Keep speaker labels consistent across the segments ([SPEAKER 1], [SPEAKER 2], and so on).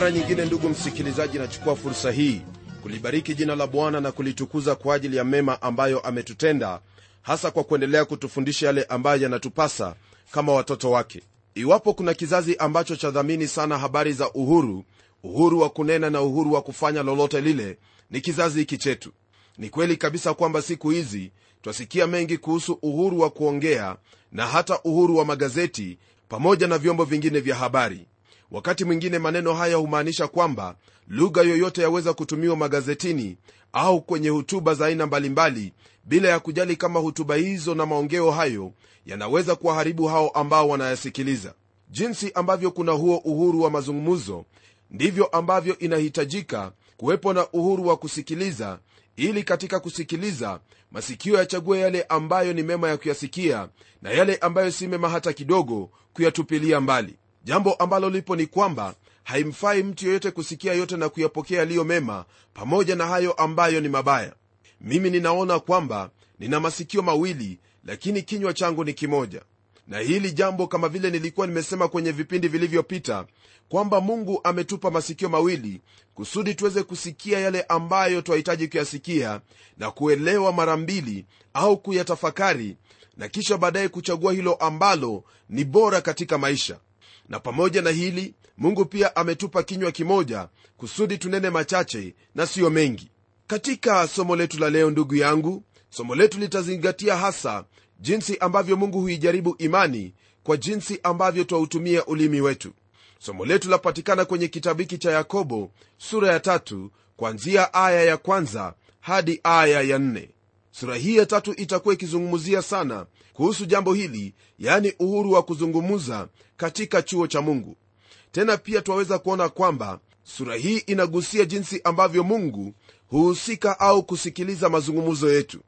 [SPEAKER 1] mara nyingine ndugu msikilizaji nachukua fursa hii kulibariki jina la bwana na kulitukuza kwa ajili ya mema ambayo ametutenda hasa kwa kuendelea kutufundisha yale ambayo yanatupasa kama watoto wake. Iwapo kuna kizazi ambacho chadhamini sana habari za uhuru uhuru wa kunena na uhuru wa kufanya lolote lile ni kizazi hiki chetu. Ni kweli kabisa kwamba siku hizi twasikia mengi kuhusu uhuru wa kuongea na hata uhuru wa magazeti pamoja na vyombo vingine vya habari wakati mwingine maneno haya humaanisha kwamba lugha yoyote yaweza kutumiwa magazetini au kwenye hutuba za aina mbalimbali bila ya kujali kama hutuba hizo na maongeo hayo yanaweza kuwaharibu hao ambao wanayasikiliza. Jinsi ambavyo kuna huo uhuru wa mazungumzo ndivyo ambavyo inahitajika kuwepo na uhuru wa kusikiliza ili katika kusikiliza masikio yachague yale ambayo ni mema ya kuyasikia na yale ambayo si mema hata kidogo kuyatupilia mbali jambo ambalo lipo ni kwamba haimfai mtu yoyote kusikia yote na kuyapokea yaliyo mema pamoja na hayo ambayo ni mabaya. Mimi ninaona kwamba nina masikio mawili lakini kinywa changu ni kimoja. Na hili jambo kama vile nilikuwa nimesema kwenye vipindi vilivyopita kwamba mungu ametupa masikio mawili kusudi tuweze kusikia yale ambayo twahitaji kuyasikia na kuelewa mara mbili au kuyatafakari na kisha baadaye kuchagua hilo ambalo ni bora katika maisha na pamoja na hili mungu pia ametupa kinywa kimoja kusudi tunene machache na siyo mengi. Katika somo letu la leo ndugu yangu somo letu litazingatia hasa jinsi ambavyo mungu huijaribu imani kwa jinsi ambavyo twautumia ulimi wetu. Somo letu lapatikana kwenye kitabu hiki cha yakobo sura ya tatu kwanzia aya ya kwanza hadi aya ya nne sura hii ya tatu itakuwa ikizungumzia sana kuhusu jambo hili yaani uhuru wa kuzungumza katika chuo cha mungu. Tena pia twaweza kuona kwamba sura hii inagusia jinsi ambavyo mungu huhusika au kusikiliza mazungumzo yetu.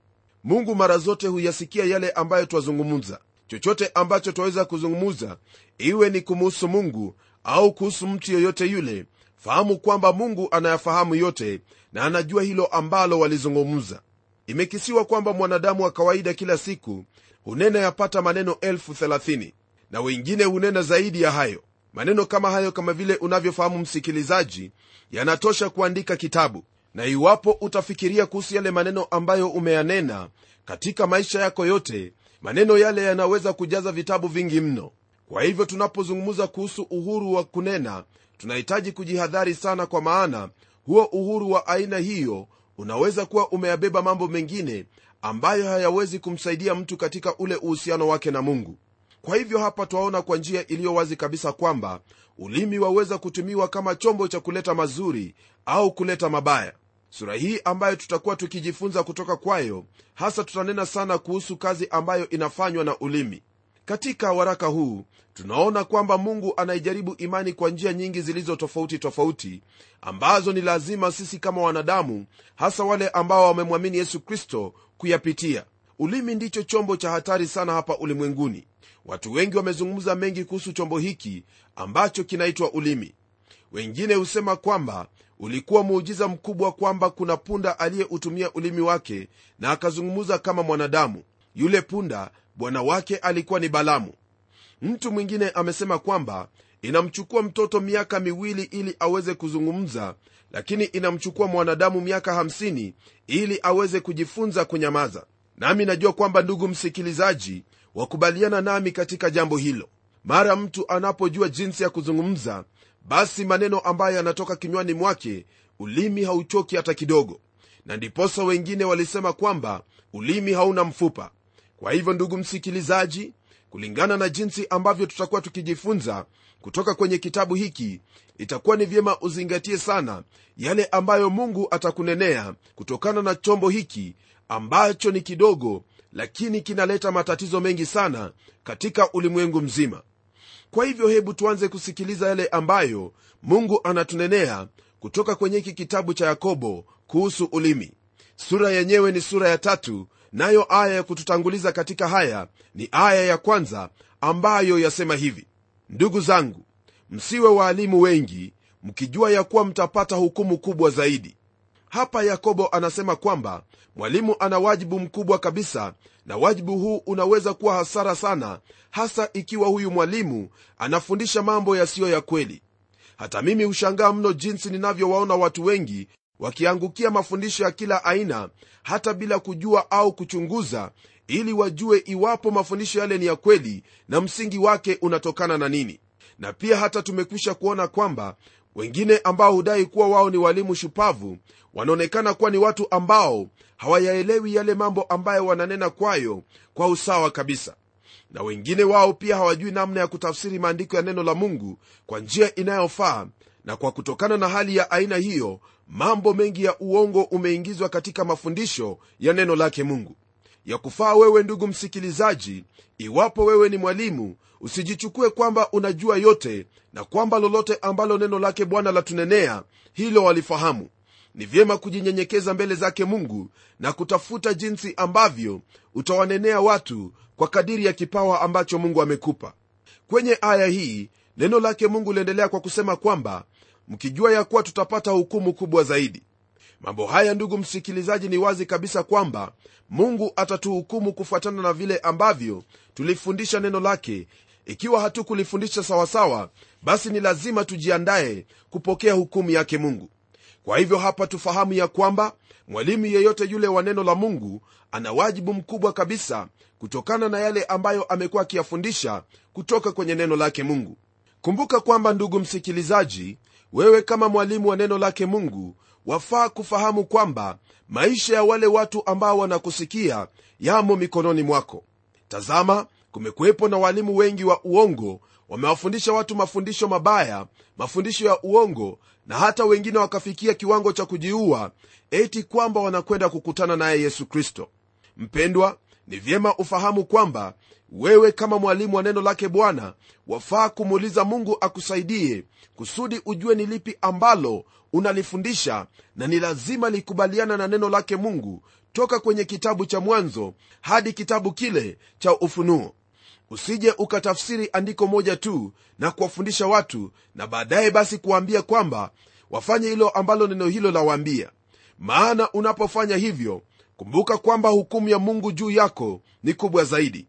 [SPEAKER 1] Mungu mara zote huyasikia yale ambayo twazungumza. Chochote ambacho twaweza kuzungumza iwe ni kumuhusu mungu au kuhusu mtu yoyote yule fahamu kwamba mungu anayafahamu yote na anajua hilo ambalo walizungumza imekisiwa kwamba mwanadamu wa kawaida kila siku hunena yapata maneno elfu thelathini na wengine hunena zaidi ya hayo. Maneno kama hayo kama vile unavyofahamu msikilizaji yanatosha kuandika kitabu. Na iwapo utafikiria kuhusu yale maneno ambayo umeyanena katika maisha yako yote maneno yale yanaweza kujaza vitabu vingi mno. Kwa hivyo tunapozungumza kuhusu uhuru wa kunena tunahitaji kujihadhari sana kwa maana huo uhuru wa aina hiyo unaweza kuwa umeyabeba mambo mengine ambayo hayawezi kumsaidia mtu katika ule uhusiano wake na mungu. Kwa hivyo hapa twaona kwa njia iliyo wazi kabisa kwamba ulimi waweza kutumiwa kama chombo cha kuleta mazuri au kuleta mabaya. Sura hii ambayo tutakuwa tukijifunza kutoka kwayo hasa tutanena sana kuhusu kazi ambayo inafanywa na ulimi katika waraka huu tunaona kwamba mungu anaijaribu imani kwa njia nyingi zilizo tofauti tofauti ambazo ni lazima sisi kama wanadamu hasa wale ambao wamemwamini yesu kristo kuyapitia. Ulimi ndicho chombo cha hatari sana hapa ulimwenguni. Watu wengi wamezungumza mengi kuhusu chombo hiki ambacho kinaitwa ulimi. Wengine husema kwamba ulikuwa muujiza mkubwa kwamba kuna punda aliyeutumia ulimi wake na akazungumza kama mwanadamu. Yule punda bwana wake alikuwa ni balamu. Mtu mwingine amesema kwamba inamchukua mtoto miaka miwili ili aweze kuzungumza lakini inamchukua mwanadamu miaka 50 ili aweze kujifunza kunyamaza. Nami najua kwamba ndugu msikilizaji wakubaliana nami katika jambo hilo. Mara mtu anapojua jinsi ya kuzungumza basi maneno ambayo yanatoka kinywani mwake ulimi hauchoki hata kidogo. Na ndiposa wengine walisema kwamba ulimi hauna mfupa kwa hivyo ndugu msikilizaji kulingana na jinsi ambavyo tutakuwa tukijifunza kutoka kwenye kitabu hiki itakuwa ni vyema uzingatie sana yale ambayo mungu atakunenea kutokana na chombo hiki ambacho ni kidogo lakini kinaleta matatizo mengi sana katika ulimwengu mzima. Kwa hivyo hebu tuanze kusikiliza yale ambayo mungu anatunenea kutoka kwenye hiki kitabu cha yakobo kuhusu ulimi. Sura yenyewe ni sura ya tatu nayo aya ya kututanguliza katika haya ni aya ya kwanza ambayo yasema hivi ndugu zangu msiwe waalimu wengi mkijua ya kuwa mtapata hukumu kubwa zaidi. Hapa yakobo anasema kwamba mwalimu ana wajibu mkubwa kabisa na wajibu huu unaweza kuwa hasara sana hasa ikiwa huyu mwalimu anafundisha mambo yasiyo ya kweli. Hata mimi hushangaa mno jinsi ninavyowaona watu wengi wakiangukia mafundisho ya kila aina hata bila kujua au kuchunguza ili wajue iwapo mafundisho yale ni ya kweli na msingi wake unatokana na nini. Na pia hata tumekwisha kuona kwamba wengine ambao hudai kuwa wao ni walimu shupavu wanaonekana kuwa ni watu ambao hawayaelewi yale mambo ambayo wananena kwayo kwa usawa kabisa. Na wengine wao pia hawajui namna ya kutafsiri maandiko ya neno la mungu kwa njia inayofaa na kwa kutokana na hali ya aina hiyo mambo mengi ya uongo umeingizwa katika mafundisho ya neno lake mungu. Ya kufaa wewe ndugu msikilizaji iwapo wewe ni mwalimu usijichukue kwamba unajua yote na kwamba lolote ambalo neno lake bwana latunenea hilo walifahamu. Ni vyema kujinyenyekeza mbele zake mungu na kutafuta jinsi ambavyo utawanenea watu kwa kadiri ya kipawa ambacho mungu amekupa. Kwenye aya hii neno lake mungu liendelea kwa kusema kwamba mkijua ya kuwa tutapata hukumu kubwa zaidi. Mambo haya ndugu msikilizaji ni wazi kabisa kwamba mungu atatuhukumu kufuatana na vile ambavyo tulifundisha neno lake. Ikiwa hatukulifundisha sawasawa basi ni lazima tujiandaye kupokea hukumu yake mungu. Kwa hivyo hapa tufahamu ya kwamba mwalimu yeyote yule wa neno la mungu ana wajibu mkubwa kabisa kutokana na yale ambayo amekuwa akiyafundisha kutoka kwenye neno lake mungu. Kumbuka kwamba ndugu msikilizaji wewe kama mwalimu wa neno lake mungu wafaa kufahamu kwamba maisha ya wale watu ambao wanakusikia yamo mikononi mwako. Tazama kumekuwepo na walimu wengi wa uongo wamewafundisha watu mafundisho mabaya mafundisho ya uongo na hata wengine wakafikia kiwango cha kujiua eti kwamba wanakwenda kukutana naye yesu kristo. Mpendwa ni vyema ufahamu kwamba wewe kama mwalimu wa neno lake bwana wafaa kumuuliza mungu akusaidie kusudi ujue ni lipi ambalo unalifundisha na ni lazima likubaliana na neno lake mungu toka kwenye kitabu cha mwanzo hadi kitabu kile cha ufunuo. Usije ukatafsiri andiko moja tu na kuwafundisha watu na baadaye basi kuwaambia kwamba wafanye hilo ambalo neno hilo lawaambia. Maana unapofanya hivyo kumbuka kwamba hukumu ya mungu juu yako ni kubwa zaidi.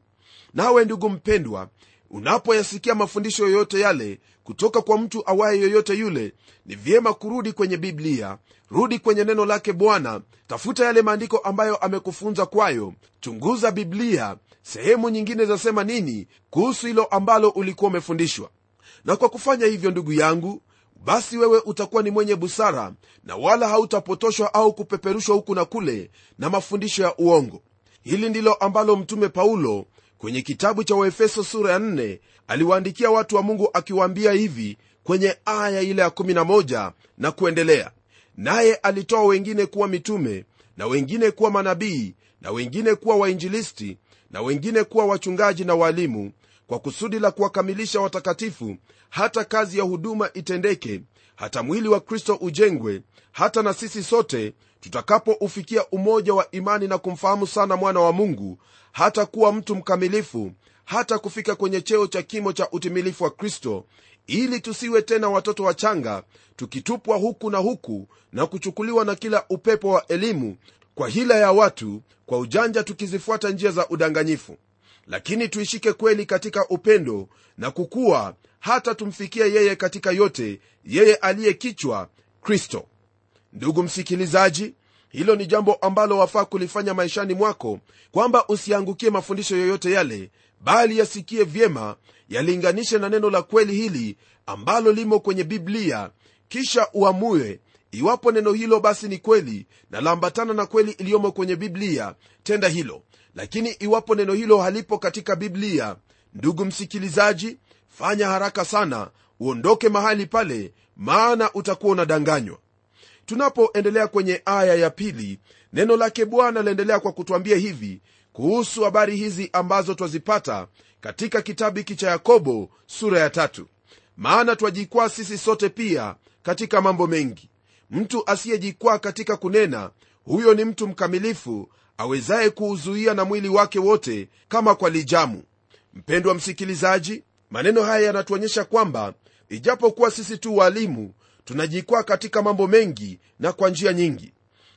[SPEAKER 1] Nawe ndugu mpendwa unapoyasikia mafundisho yoyote yale kutoka kwa mtu awaye yoyote yule ni vyema kurudi kwenye biblia rudi kwenye neno lake bwana tafuta yale maandiko ambayo amekufunza kwayo chunguza biblia sehemu nyingine zasema nini kuhusu hilo ambalo ulikuwa umefundishwa. Na kwa kufanya hivyo ndugu yangu basi wewe utakuwa ni mwenye busara na wala hautapotoshwa au kupeperushwa huku na kule na mafundisho ya uongo. Hili ndilo ambalo mtume paulo kwenye kitabu cha waefeso sura ya 4 aliwaandikia watu wa mungu akiwaambia hivi kwenye aya ile ya 11 na kuendelea. Naye alitoa wengine kuwa mitume na wengine kuwa manabii na wengine kuwa wainjilisti na wengine kuwa wachungaji na walimu kwa kusudi la kuwakamilisha watakatifu hata kazi ya huduma itendeke hata mwili wa kristo ujengwe hata na sisi sote tutakapoufikia umoja wa imani na kumfahamu sana mwana wa mungu hata kuwa mtu mkamilifu hata kufika kwenye cheo cha kimo cha utimilifu wa kristo ili tusiwe tena watoto wachanga tukitupwa huku na huku na kuchukuliwa na kila upepo wa elimu kwa hila ya watu kwa ujanja tukizifuata njia za udanganyifu lakini tuishike kweli katika upendo na kukuwa hata tumfikie yeye katika yote yeye aliye kichwa kristo. Ndugu msikilizaji hilo ni jambo ambalo wafaa kulifanya maishani mwako kwamba usiangukie mafundisho yoyote yale bali yasikie vyema yalinganishe na neno la kweli hili ambalo limo kwenye biblia. Kisha uamue iwapo neno hilo basi ni kweli na laambatana na kweli iliyomo kwenye biblia tenda hilo lakini iwapo neno hilo halipo katika biblia ndugu msikilizaji fanya haraka sana uondoke mahali pale maana utakuwa unadanganywa. Tunapoendelea kwenye aya ya pili neno lake bwana laendelea kwa kutwambia hivi kuhusu habari hizi ambazo twazipata katika kitabu hiki cha yakobo sura ya tatu. Maana twajikwaa sisi sote pia katika mambo mengi. Mtu asiyejikwaa katika kunena huyo ni mtu mkamilifu awezaye kuuzuia na mwili wake wote kama kwa lijamu. Mpendwa msikilizaji maneno haya yanatuonyesha kwamba ijapokuwa sisi tu walimu tunajikwaa katika mambo mengi na kwa njia nyingi.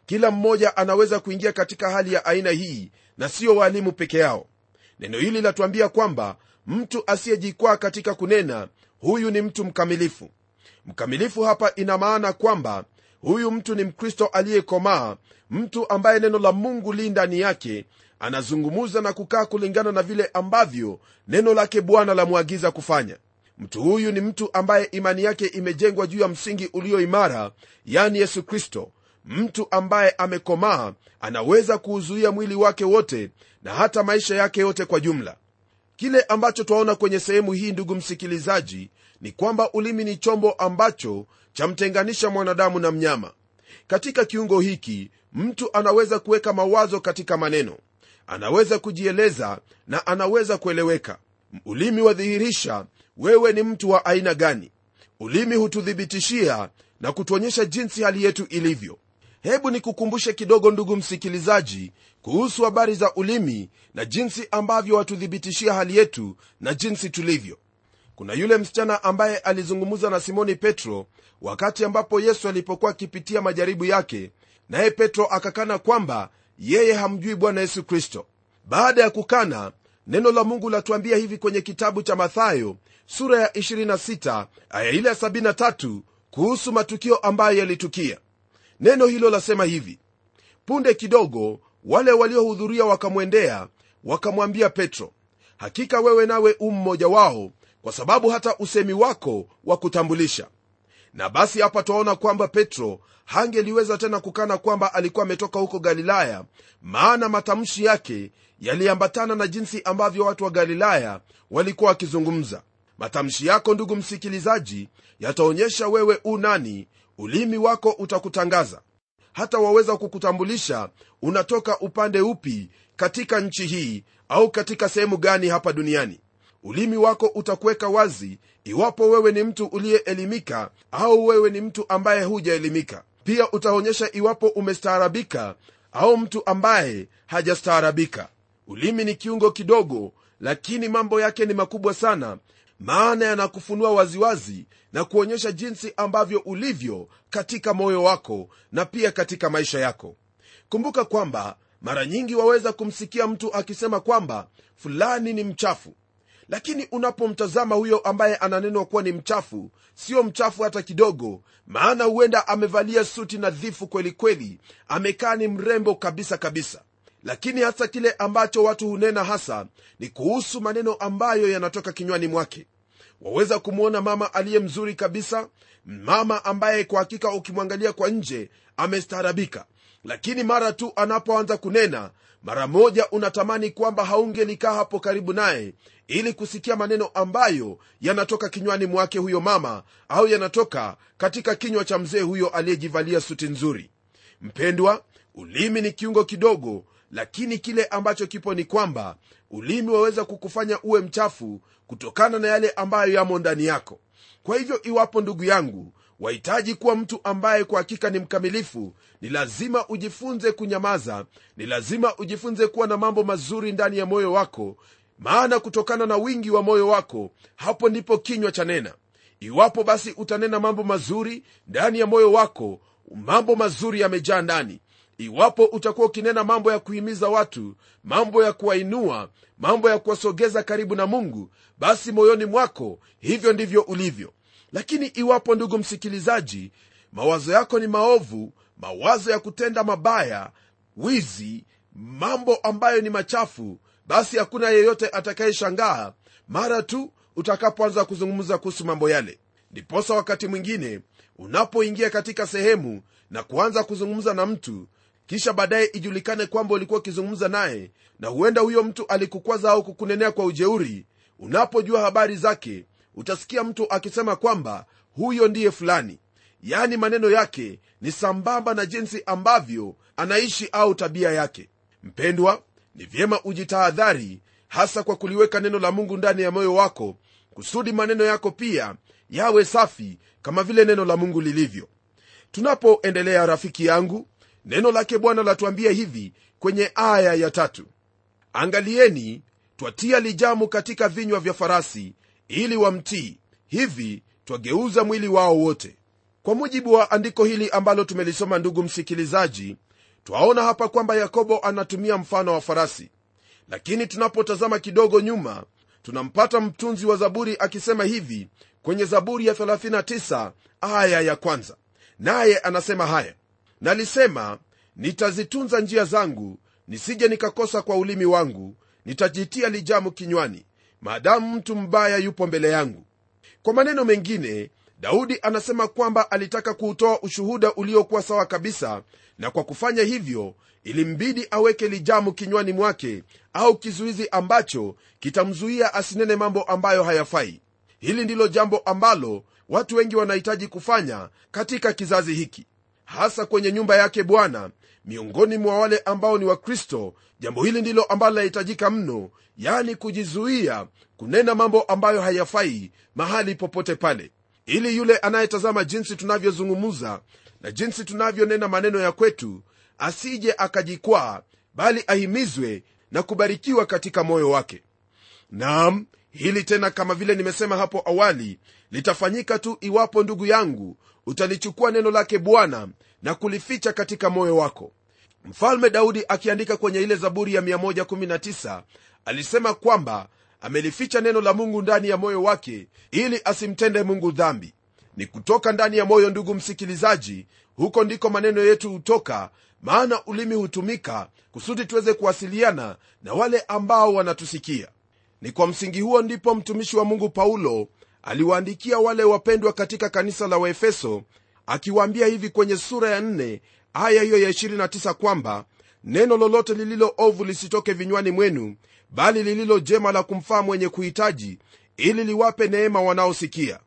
[SPEAKER 1] Kila mmoja anaweza kuingia katika hali ya aina hii na sio waalimu peke yao. Neno hili latuambia kwamba mtu asiyejikwaa katika kunena huyu ni mtu mkamilifu. Mkamilifu hapa ina maana kwamba huyu mtu ni mkristo aliyekomaa. Mtu ambaye neno la mungu li ndani yake. Anazungumuza na kukaa kulingana na vile ambavyo neno lake bwana lamwagiza kufanya. Mtu huyu ni mtu ambaye imani yake imejengwa juu ya msingi ulio imara yani yesu kristo. Mtu ambaye amekomaa anaweza kuuzuia mwili wake wote na hata maisha yake yote kwa jumla. Kile ambacho twaona kwenye sehemu hii ndugu msikilizaji ni kwamba ulimi ni chombo ambacho chamtenganisha mwanadamu na mnyama. Katika kiungo hiki mtu anaweza kuweka mawazo katika maneno anaweza kujieleza na anaweza kueleweka. Ulimi wadhihirisha wewe ni mtu wa aina gani? Ulimi hututhibitishia na kutuonyesha jinsi hali yetu ilivyo. Hebu nikukumbushe kidogo ndugu msikilizaji kuhusu habari za ulimi na jinsi ambavyo watuthibitishia hali yetu na jinsi tulivyo kuna yule msichana ambaye alizungumza na simoni petro wakati ambapo yesu alipokuwa akipitia majaribu yake naye petro akakana kwamba yeye hamjui bwana yesu kristo. Baada ya kukana neno la mungu latuambia hivi kwenye kitabu cha mathayo sura ya 26 aya ile ya 73 kuhusu matukio ambayo yalitukia. Neno hilo lasema hivi punde kidogo wale waliohudhuria wakamwendea wakamwambia petro hakika wewe nawe u mmoja wao kwa sababu hata usemi wako wa kutambulisha. Na basi hapa twaona kwamba petro hangeliweza tena kukana kwamba alikuwa ametoka huko galilaya maana matamshi yake yaliambatana na jinsi ambavyo watu wa galilaya walikuwa wakizungumza. Matamshi yako ndugu msikilizaji yataonyesha wewe u nani ulimi wako utakutangaza. Hata waweza kukutambulisha unatoka upande upi katika nchi hii au katika sehemu gani hapa duniani ulimi wako utakuweka wazi iwapo wewe ni mtu uliyeelimika au wewe ni mtu ambaye hujaelimika. Pia utaonyesha iwapo umestaarabika au mtu ambaye hajastaarabika. Ulimi ni kiungo kidogo lakini mambo yake ni makubwa sana. Maana yanakufunua waziwazi na kuonyesha jinsi ambavyo ulivyo katika moyo wako na pia katika maisha yako. Kumbuka kwamba mara nyingi waweza kumsikia mtu akisema kwamba fulani ni mchafu lakini unapomtazama huyo ambaye ananenwa kuwa ni mchafu sio mchafu hata kidogo maana huenda amevalia suti nadhifu kweli kweli amekaa ni mrembo kabisa kabisa. Lakini hasa kile ambacho watu hunena hasa ni kuhusu maneno ambayo yanatoka kinywani mwake. Waweza kumwona mama aliye mzuri kabisa mama ambaye kwa hakika ukimwangalia kwa nje amestaarabika. Lakini mara tu anapoanza kunena mara moja unatamani kwamba haungelikaa hapo karibu naye ili kusikia maneno ambayo yanatoka kinywani mwake huyo mama au yanatoka katika kinywa cha mzee huyo aliyejivalia suti nzuri. Mpendwa ulimi ni kiungo kidogo lakini kile ambacho kipo ni kwamba ulimi waweza kukufanya uwe mchafu kutokana na yale ambayo yamo ndani yako. Kwa hivyo iwapo ndugu yangu wahitaji kuwa mtu ambaye kwa hakika ni mkamilifu ni lazima ujifunze kunyamaza ni lazima ujifunze kuwa na mambo mazuri ndani ya moyo wako maana kutokana na wingi wa moyo wako hapo ndipo kinywa cha nena iwapo basi utanena mambo mazuri ndani ya moyo wako mambo mazuri yamejaa ndani. Iwapo utakuwa ukinena mambo ya kuhimiza watu mambo ya kuwainua mambo ya kuwasogeza karibu na mungu basi moyoni mwako hivyo ndivyo ulivyo lakini iwapo ndugu msikilizaji mawazo yako ni maovu mawazo ya kutenda mabaya wizi mambo ambayo ni machafu basi hakuna yeyote atakayeshangaa mara tu utakapoanza kuzungumza kuhusu mambo yale. Ndiposa wakati mwingine unapoingia katika sehemu na kuanza kuzungumza na mtu kisha baadaye ijulikane kwamba ulikuwa ukizungumza naye na huenda huyo mtu alikukwaza au kukunenea kwa ujeuri unapojua habari zake utasikia mtu akisema kwamba huyo ndiye fulani. Yaani maneno yake ni sambamba na jinsi ambavyo anaishi au tabia yake. Mpendwa ni vyema ujitahadhari hasa kwa kuliweka neno la mungu ndani ya moyo wako kusudi maneno yako pia yawe safi kama vile neno la mungu lilivyo. Tunapoendelea rafiki yangu neno lake bwana latuambia hivi kwenye aya ya tatu. Angalieni twatia lijamu katika vinywa vya farasi ili wamtii. Hivi twageuza mwili wao wote. Kwa mujibu wa andiko hili ambalo tumelisoma ndugu msikilizaji twaona hapa kwamba yakobo anatumia mfano wa farasi. Lakini tunapotazama kidogo nyuma tunampata mtunzi wa zaburi akisema hivi kwenye zaburi ya 39 aya ya kwanza. Naye anasema haya nalisema nitazitunza njia zangu nisije nikakosa kwa ulimi wangu nitajitia lijamu kinywani maadamu mtu mbaya yupo mbele yangu. Kwa maneno mengine daudi anasema kwamba alitaka kuutoa ushuhuda uliokuwa sawa kabisa na kwa kufanya hivyo ilimbidi aweke lijamu kinywani mwake au kizuizi ambacho kitamzuia asinene mambo ambayo hayafai. Hili ndilo jambo ambalo watu wengi wanahitaji kufanya katika kizazi hiki hasa kwenye nyumba yake bwana miongoni mwa wale ambao ni wakristo jambo hili ndilo ambalo linahitajika mno yani kujizuia kunena mambo ambayo hayafai mahali popote pale. Ili yule anayetazama jinsi tunavyozungumuza na jinsi tunavyonena maneno ya kwetu asije akajikwaa bali ahimizwe na kubarikiwa katika moyo wake. Naam hili tena kama vile nimesema hapo awali litafanyika tu iwapo ndugu yangu utalichukua neno lake bwana na kulificha katika moyo wako. Mfalme daudi akiandika kwenye ile zaburi ya 119 alisema kwamba amelificha neno la mungu ndani ya moyo wake ili asimtende mungu dhambi. Ni kutoka ndani ya moyo ndugu msikilizaji huko ndiko maneno yetu hutoka maana ulimi hutumika kusudi tuweze kuwasiliana na wale ambao wanatusikia. Ni kwa msingi huo ndipo mtumishi wa mungu paulo aliwaandikia wale wapendwa katika kanisa la waefeso akiwaambia hivi kwenye sura ya 4 aya hiyo ya 29 kwamba neno lolote lililo ovu lisitoke vinywani mwenu bali lililo jema la kumfaa mwenye kuhitaji ili liwape neema wanaosikia.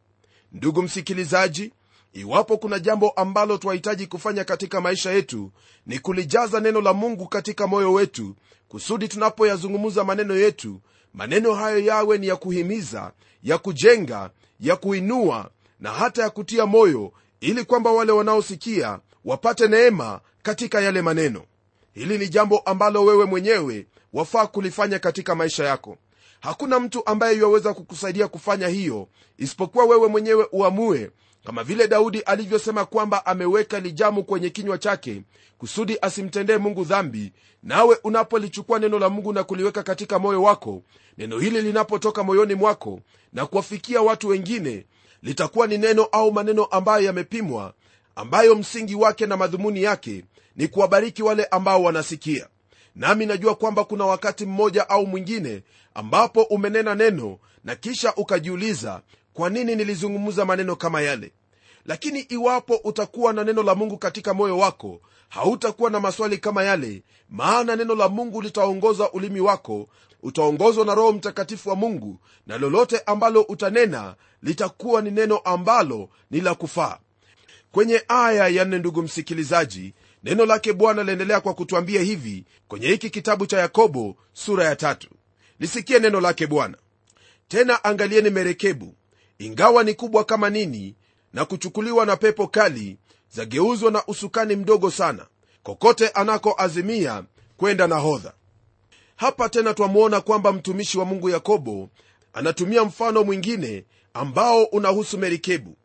[SPEAKER 1] Ndugu msikilizaji iwapo kuna jambo ambalo twahitaji kufanya katika maisha yetu ni kulijaza neno la mungu katika moyo wetu kusudi tunapoyazungumza maneno yetu maneno hayo yawe ni ya kuhimiza ya kujenga ya kuinua na hata ya kutia moyo ili kwamba wale wanaosikia wapate neema katika yale maneno. Hili ni jambo ambalo wewe mwenyewe wafaa kulifanya katika maisha yako. Hakuna mtu ambaye yuwaweza kukusaidia kufanya hiyo isipokuwa wewe mwenyewe uamue kama vile daudi alivyosema kwamba ameweka lijamu kwenye kinywa chake kusudi asimtendee mungu dhambi nawe unapolichukua neno la mungu na kuliweka katika moyo wako neno hili linapotoka moyoni mwako na kuwafikia watu wengine litakuwa ni neno au maneno ambayo yamepimwa ambayo msingi wake na madhumuni yake ni kuwabariki wale ambao wanasikia. Nami najua kwamba kuna wakati mmoja au mwingine ambapo umenena neno na kisha ukajiuliza kwa nini nilizungumza maneno kama yale lakini iwapo utakuwa na neno la mungu katika moyo wako hautakuwa na maswali kama yale maana neno la mungu litaongoza ulimi wako utaongozwa na roho mtakatifu wa mungu na lolote ambalo utanena litakuwa ni neno ambalo ni la kufaa. Kwenye aya ya nne ndugu msikilizaji neno lake bwana laendelea kwa kutwambia hivi kwenye hiki kitabu cha yakobo sura ya tatu. Lisikie neno lake bwana. Tena angalieni merekebu ingawa ni kubwa kama nini na kuchukuliwa na pepo kali zageuzwa na usukani mdogo sana. Kokote anakoazimia kwenda nahodha. Hapa tena twamwona kwamba mtumishi wa mungu yakobo anatumia mfano mwingine ambao unahusu merikebu.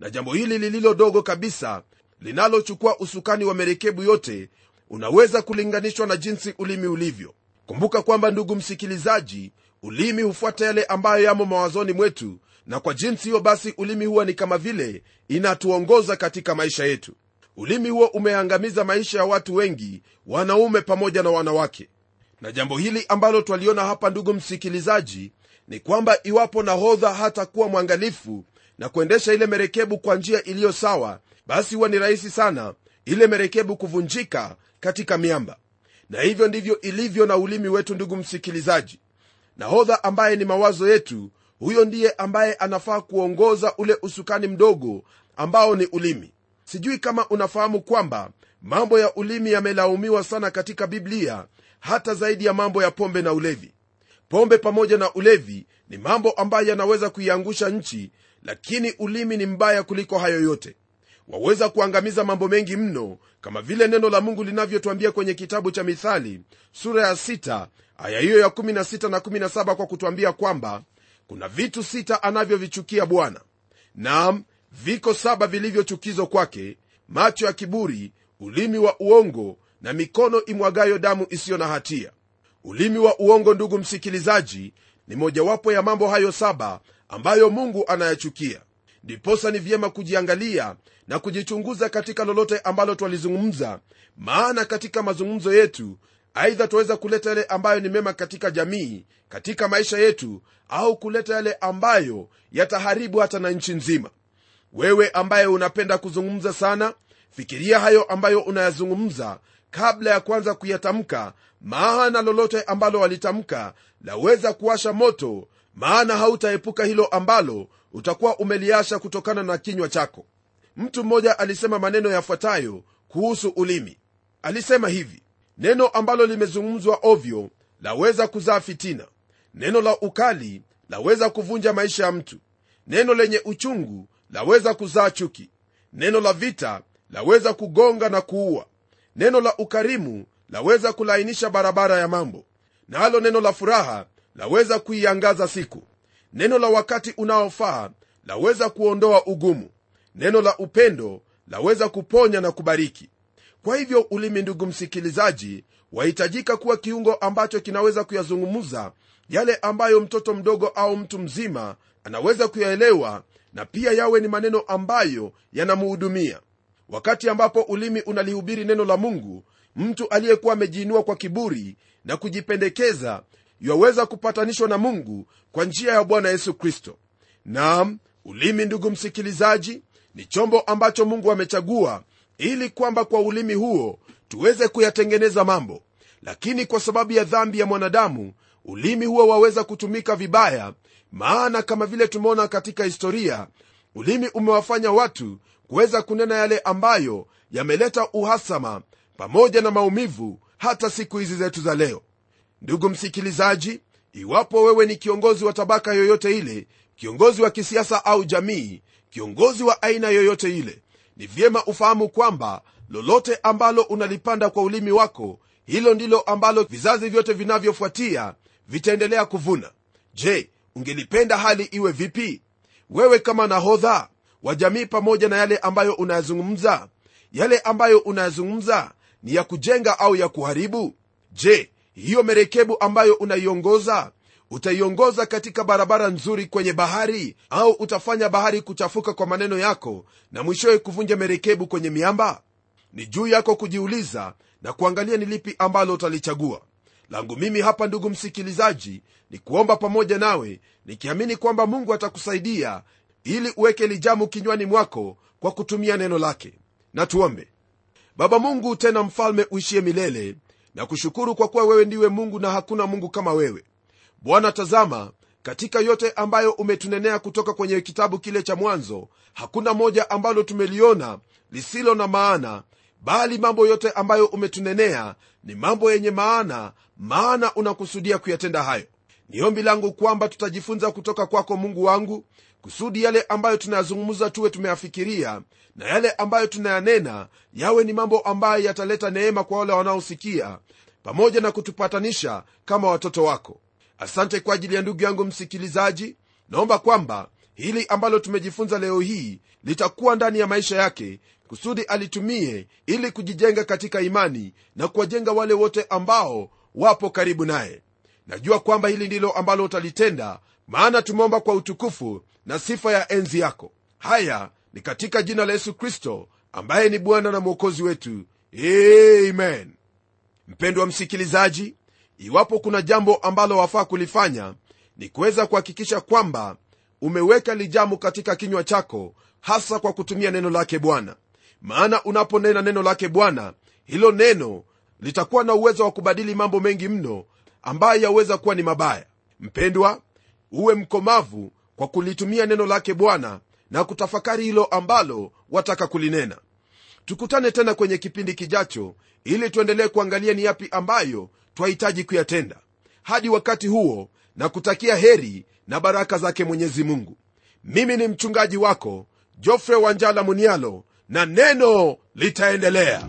[SPEAKER 1] Na jambo hili lililo dogo kabisa linalochukua usukani wa merekebu yote unaweza kulinganishwa na jinsi ulimi ulivyo. Kumbuka kwamba ndugu msikilizaji ulimi hufuata yale ambayo yamo mawazoni mwetu na kwa jinsi hiyo basi ulimi huwa ni kama vile inatuongoza katika maisha yetu. Ulimi huo umeangamiza maisha ya watu wengi wanaume pamoja na wanawake. Na jambo hili ambalo twaliona hapa ndugu msikilizaji ni kwamba iwapo nahodha hatakuwa mwangalifu na kuendesha ile merekebu kwa njia iliyo sawa basi huwa ni rahisi sana ile merekebu kuvunjika katika miamba. Na hivyo ndivyo ilivyo na ulimi wetu ndugu msikilizaji. Nahodha ambaye ni mawazo yetu huyo ndiye ambaye anafaa kuongoza ule usukani mdogo ambao ni ulimi. Sijui kama unafahamu kwamba mambo ya ulimi yamelaumiwa sana katika biblia hata zaidi ya mambo ya pombe na ulevi. Pombe pamoja na ulevi ni mambo ambayo yanaweza kuiangusha nchi lakini ulimi ni mbaya kuliko hayo yote. Waweza kuangamiza mambo mengi mno kama vile neno la mungu linavyotwambia kwenye kitabu cha mithali sura ya 6 aya hiyo ya 16 na 17 kwa kutwambia kwamba kuna vitu sita anavyovichukia bwana. Nam viko saba vilivyochukizwa kwake macho ya kiburi ulimi wa uongo na mikono imwagayo damu isiyo na hatia. Ulimi wa uongo ndugu msikilizaji ni mojawapo ya mambo hayo saba ambayo mungu anayachukia. Ndiposa ni vyema kujiangalia na kujichunguza katika lolote ambalo twalizungumza maana katika mazungumzo yetu aidha twaweza kuleta yale ambayo ni mema katika jamii katika maisha yetu au kuleta yale ambayo yataharibu hata na nchi nzima. Wewe ambaye unapenda kuzungumza sana fikiria hayo ambayo unayazungumza kabla ya kwanza kuyatamka maana lolote ambalo walitamka laweza kuwasha moto maana hautaepuka hilo ambalo utakuwa umeliasha kutokana na kinywa chako. Mtu mmoja alisema maneno yafuatayo kuhusu ulimi. Alisema hivi neno ambalo limezungumzwa ovyo laweza kuzaa fitina. Neno la ukali laweza kuvunja maisha ya mtu. Neno lenye uchungu laweza kuzaa chuki. Neno la vita laweza kugonga na kuua. Neno la ukarimu laweza kulainisha barabara ya mambo. Nalo na neno la furaha laweza kuiangaza siku. Neno la wakati unaofaa laweza kuondoa ugumu. Neno la upendo laweza kuponya na kubariki kwa hivyo ulimi ndugu msikilizaji wahitajika kuwa kiungo ambacho kinaweza kuyazungumza yale ambayo mtoto mdogo au mtu mzima anaweza kuyaelewa na pia yawe ni maneno ambayo yanamuhudumia. Wakati ambapo ulimi unalihubiri neno la mungu mtu aliyekuwa amejiinua kwa kiburi na kujipendekeza yaweza kupatanishwa na mungu kwa njia ya bwana yesu kristo. Nam ulimi ndugu msikilizaji ni chombo ambacho mungu amechagua ili kwamba kwa ulimi huo tuweze kuyatengeneza mambo. Lakini kwa sababu ya dhambi ya mwanadamu ulimi huo waweza kutumika vibaya maana kama vile tumeona katika historia ulimi umewafanya watu kuweza kunena yale ambayo yameleta uhasama pamoja na maumivu hata siku hizi zetu za leo. Ndugu msikilizaji iwapo wewe ni kiongozi wa tabaka yoyote ile kiongozi wa kisiasa au jamii kiongozi wa aina yoyote ile ni vyema ufahamu kwamba lolote ambalo unalipanda kwa ulimi wako hilo ndilo ambalo vizazi vyote vinavyofuatia vitaendelea kuvuna. Je ungelipenda hali iwe vipi? Wewe kama nahodha wa jamii pamoja na yale ambayo unayazungumza yale ambayo unayazungumza ni ya kujenga au ya kuharibu? Je hiyo merekebu ambayo unaiongoza utaiongoza katika barabara nzuri kwenye bahari au utafanya bahari kuchafuka kwa maneno yako na mwishowe kuvunja merekebu kwenye miamba? Ni juu yako kujiuliza na kuangalia ni lipi ambalo utalichagua. Langu mimi hapa ndugu msikilizaji ni kuomba pamoja nawe nikiamini kwamba mungu atakusaidia ili uweke lijamu kinywani mwako kwa kutumia neno lake. Na tuombe. Baba mungu tena mfalme uishie milele na kushukuru kwa kuwa wewe ndiwe mungu na hakuna mungu kama wewe bwana tazama katika yote ambayo umetunenea kutoka kwenye kitabu kile cha mwanzo hakuna moja ambalo tumeliona lisilo na maana bali mambo yote ambayo umetunenea ni mambo yenye maana maana unakusudia kuyatenda hayo. Ni ombi langu kwamba tutajifunza kutoka kwako mungu wangu kusudi yale ambayo tunayazungumza tuwe tumeyafikiria na yale ambayo tunayanena yawe ni mambo ambayo yataleta neema kwa wale wanaosikia pamoja na kutupatanisha kama watoto wako asante kwa ajili ya ndugu yangu msikilizaji. Naomba kwamba hili ambalo tumejifunza leo hii litakuwa ndani ya maisha yake kusudi alitumie ili kujijenga katika imani na kuwajenga wale wote ambao wapo karibu naye. Najua kwamba hili ndilo ambalo utalitenda maana tumeomba kwa utukufu na sifa ya enzi yako. Haya ni katika jina la yesu kristo ambaye ni bwana na mwokozi wetu. Amen. Mpendwa msikilizaji iwapo kuna jambo ambalo wafaa kulifanya ni kuweza kuhakikisha kwamba umeweka lijamu katika kinywa chako hasa kwa kutumia neno lake bwana. Maana unaponena neno lake bwana hilo neno litakuwa na uwezo wa kubadili mambo mengi mno ambayo yaweza kuwa ni mabaya. Mpendwa uwe mkomavu kwa kulitumia neno lake bwana na kutafakari hilo ambalo wataka kulinena tukutane tena kwenye kipindi kijacho ili tuendelee kuangalia ni yapi ambayo twahitaji kuyatenda. Hadi wakati huo na kutakia heri na baraka zake mwenyezi mungu. Mimi ni mchungaji wako jofre wanjala munialo na neno litaendelea